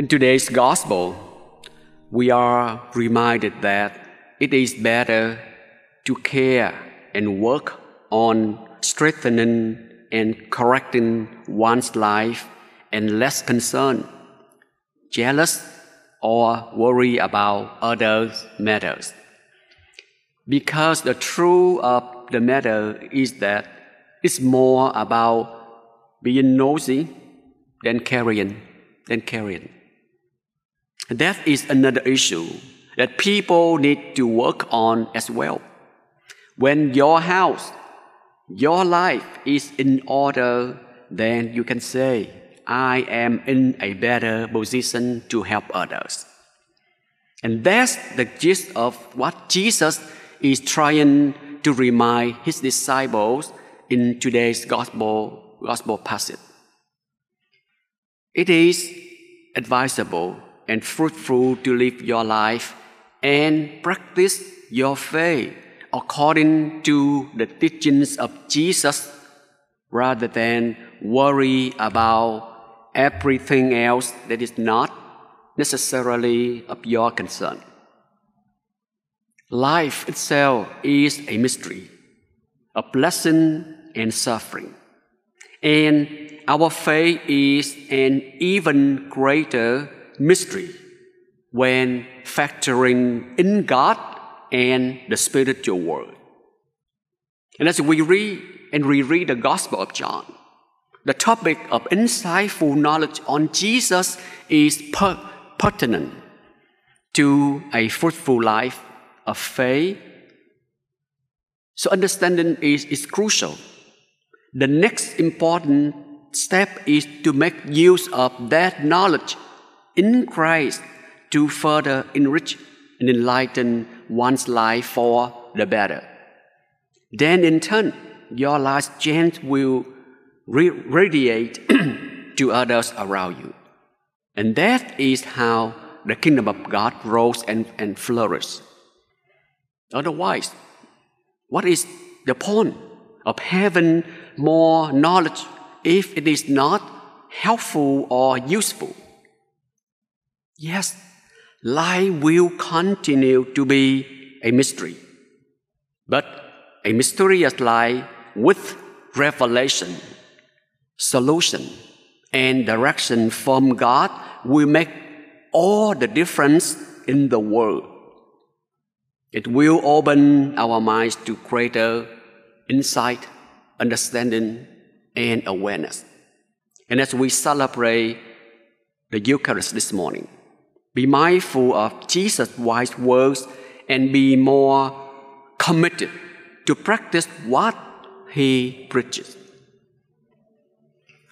In today's gospel, we are reminded that it is better to care and work on strengthening and correcting one's life and less concerned, jealous, or worry about others' matters. Because the truth of the matter is that it's more about being nosy than caring, than caring. That is another issue that people need to work on as well. When your house, your life is in order, then you can say, I am in a better position to help others. And that's the gist of what Jesus is trying to remind his disciples in today's gospel, gospel passage. It is advisable and fruitful to live your life and practice your faith according to the teachings of Jesus rather than worry about everything else that is not necessarily of your concern. Life itself is a mystery, a blessing and suffering. And our faith is an even greater mystery when factoring in God and the spiritual world. And as we read and reread the Gospel of John, the topic of insightful knowledge on Jesus is per- pertinent to a fruitful life of faith. So, understanding is, is crucial. The next important step is to make use of that knowledge in Christ to further enrich and enlighten one's life for the better. Then, in turn, your life's change will radiate to others around you. And that is how the kingdom of God grows and, and flourishes. Otherwise, what is the point of having more knowledge if it is not helpful or useful? Yes, life will continue to be a mystery, but a mysterious life with revelation, solution, and direction from God will make all the difference in the world. It will open our minds to greater insight, understanding, and awareness. And as we celebrate the Eucharist this morning, be mindful of Jesus' wise words and be more committed to practice what he preaches.